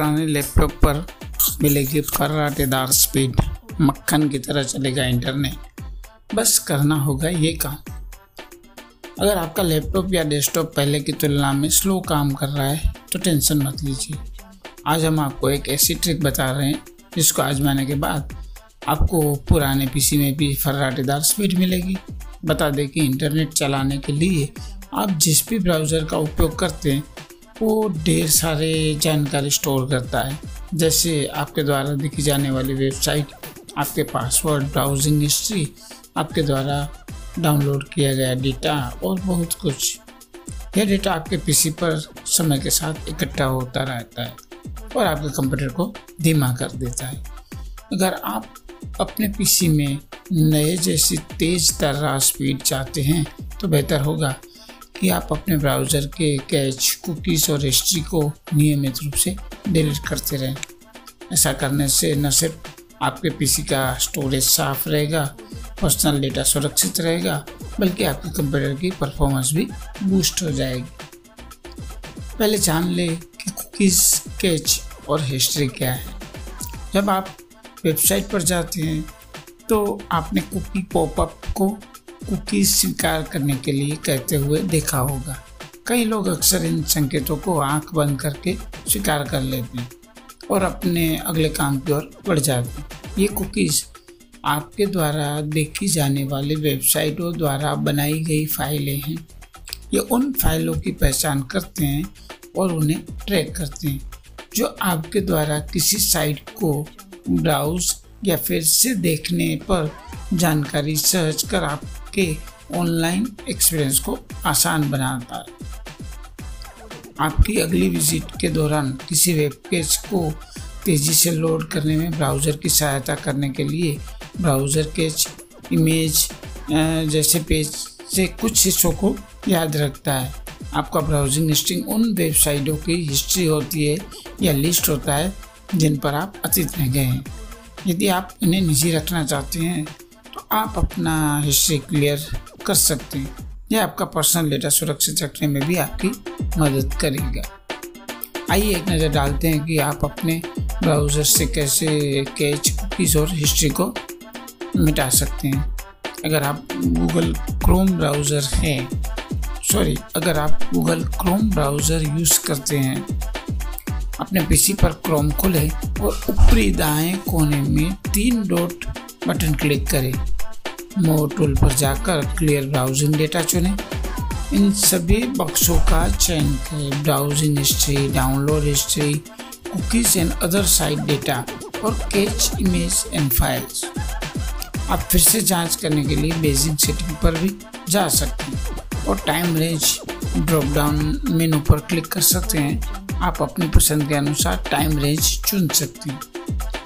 पुराने लैपटॉप पर मिलेगी फर्राटेदार स्पीड मक्खन की तरह चलेगा इंटरनेट बस करना होगा ये काम। अगर आपका लैपटॉप या डेस्कटॉप पहले की तुलना में स्लो काम कर रहा है तो टेंशन मत लीजिए। आज हम आपको एक ऐसी ट्रिक बता रहे हैं, जिसको आजमाने के बाद आपको पुराने पीसी में भी फर्राटेदार स्पीड मिलेगी। बता दें कि इंटरनेट चलाने के लिए आप जिस भी ब्राउज़र का उपयोग करते हैं वो ढेर सारे जानकारी स्टोर करता है। जैसे आपके द्वारा दिखी जाने वाली वेबसाइट आपके पासवर्ड ब्राउजिंग हिस्ट्री आपके द्वारा डाउनलोड किया गया डेटा और बहुत कुछ। यह डेटा आपके पीसी पर समय के साथ इकट्ठा होता रहता है और आपके कंप्यूटर को धीमा कर देता है। अगर आप अपने पीसी में नए जैसी तेज तर्रा स्पीड चाहते हैं तो बेहतर होगा। कि आप अपने ब्राउज़र के कैच कुकीज़ और हिस्ट्री को नियमित रूप से डिलीट करते रहें। ऐसा करने से न सिर्फ़ आपके पीसी का स्टोरेज साफ़ रहेगा पर्सनल डेटा सुरक्षित रहेगा, बल्कि आपके कंप्यूटर की परफॉर्मेंस भी बूस्ट हो जाएगी। पहले जान ले कि कुकीज़ कैच और हिस्ट्री क्या है। जब आप वेबसाइट पर जाते हैं तो आपने कुकी पॉपअप को कुकी स्वीकार करने के लिए कहते हुए देखा होगा। कई लोग अक्सर इन संकेतों को आँख बंद करके स्वीकार कर लेते हैं और अपने अगले काम की ओर बढ़ जाते हैं। ये कुकीज़ आपके द्वारा देखी जाने वाली वेबसाइटों द्वारा बनाई गई फाइलें हैं। ये उन फाइलों की पहचान करते हैं और उन्हें ट्रैक करते हैं, जो आपके द्वारा किसी साइट को ब्राउज या फिर से देखने पर जानकारी सर्च कर आपके ऑनलाइन एक्सपीरियंस को आसान बनाता है। आपकी अगली विज़िट के दौरान किसी वेब पेज को तेज़ी से लोड करने में ब्राउज़र की सहायता करने के लिए ब्राउज़र के इमेज जैसे पेज से कुछ हिस्सों को याद रखता है। आपका ब्राउजिंग हिस्ट्री उन वेबसाइटों की हिस्ट्री होती है या लिस्ट होता है जिन पर आप अतीत में गए हैं। यदि आप इन्हें निजी रखना चाहते हैं आप अपना हिस्ट्री क्लियर कर सकते हैं। यह आपका पर्सनल डेटा सुरक्षित रखने में भी आपकी मदद करेगा। आइए एक नज़र डालते हैं कि आप अपने ब्राउज़र से कैसे कैच कुकीज़ और हिस्ट्री को मिटा सकते हैं। अगर आप गूगल क्रोम ब्राउज़र हैं, सॉरी, अगर आप गूगल क्रोम ब्राउज़र यूज़ करते हैं, अपने पीसी पर क्रोम खोलें और ऊपरी दाएँ कोने में तीन डॉट बटन क्लिक करें। मोर टूल पर जाकर क्लियर ब्राउजिंग डेटा चुनें। इन सभी बक्सों का चयन करें। Browsing history, download history, cookies and other site data और कैच इमेज एंड फाइल्स। आप फिर से जाँच करने के लिए बेसिक सेटिंग पर भी जा सकते हैं और time range drop down menu पर क्लिक कर सकते हैं। आप अपनी पसंद के अनुसार टाइम रेंज चुन सकते हैं।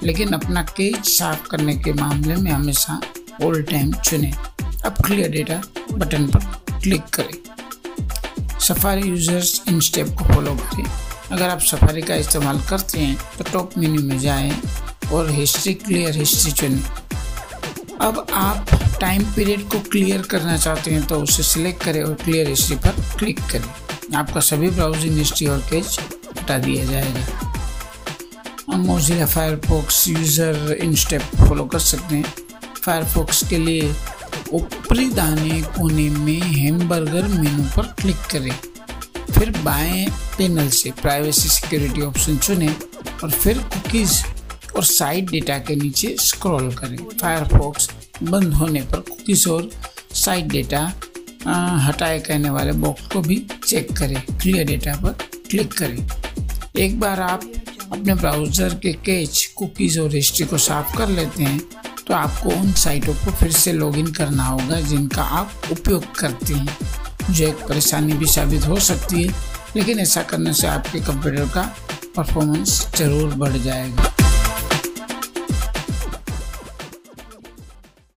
लेकिन अपना केज साफ़ करने के मामले में हमेशा ऑल टाइम चुनें। अब क्लियर डेटा बटन पर क्लिक करें। सफारी यूज़र्स इन स्टेप को फॉलो करें। अगर आप सफारी का इस्तेमाल करते हैं तो टॉप मेन्यू में जाएँ और हिस्ट्री क्लियर हिस्ट्री चुनें। अब आप टाइम पीरियड को क्लियर करना चाहते हैं तो उसे सिलेक्ट करें और क्लियर हिस्ट्री पर क्लिक करें। आपका सभी ब्राउजिंग हिस्ट्री और पेज हटा दिया जाएगा। मोजिला फायरफॉक्स यूज़र इन स्टेप फॉलो कर सकते हैं। फायरफॉक्स के लिए ऊपरी दाने कोने में हैमबर्गर मेनू पर क्लिक करें। फिर बाएँ पैनल से प्राइवेसी सिक्योरिटी ऑप्शन चुनें और फिर कुकीज़ और साइड डेटा के नीचे स्क्रॉल करें। फायरफॉक्स बंद होने पर कुकीज़ और साइड डेटा हटाए कहने वाले बॉक्स को भी चेक करें। क्लियर डेटा पर क्लिक करें। एक बार आप अपने ब्राउज़र के कैच कुकीज़ और हिस्ट्री को साफ़ कर लेते हैं। तो आपको उन साइटों को फिर से लॉगिन करना होगा, जिनका आप उपयोग करते हैं। जो एक परेशानी भी साबित हो सकती है, लेकिन ऐसा करने से आपके कंप्यूटर का परफॉर्मेंस ज़रूर बढ़ जाएगा।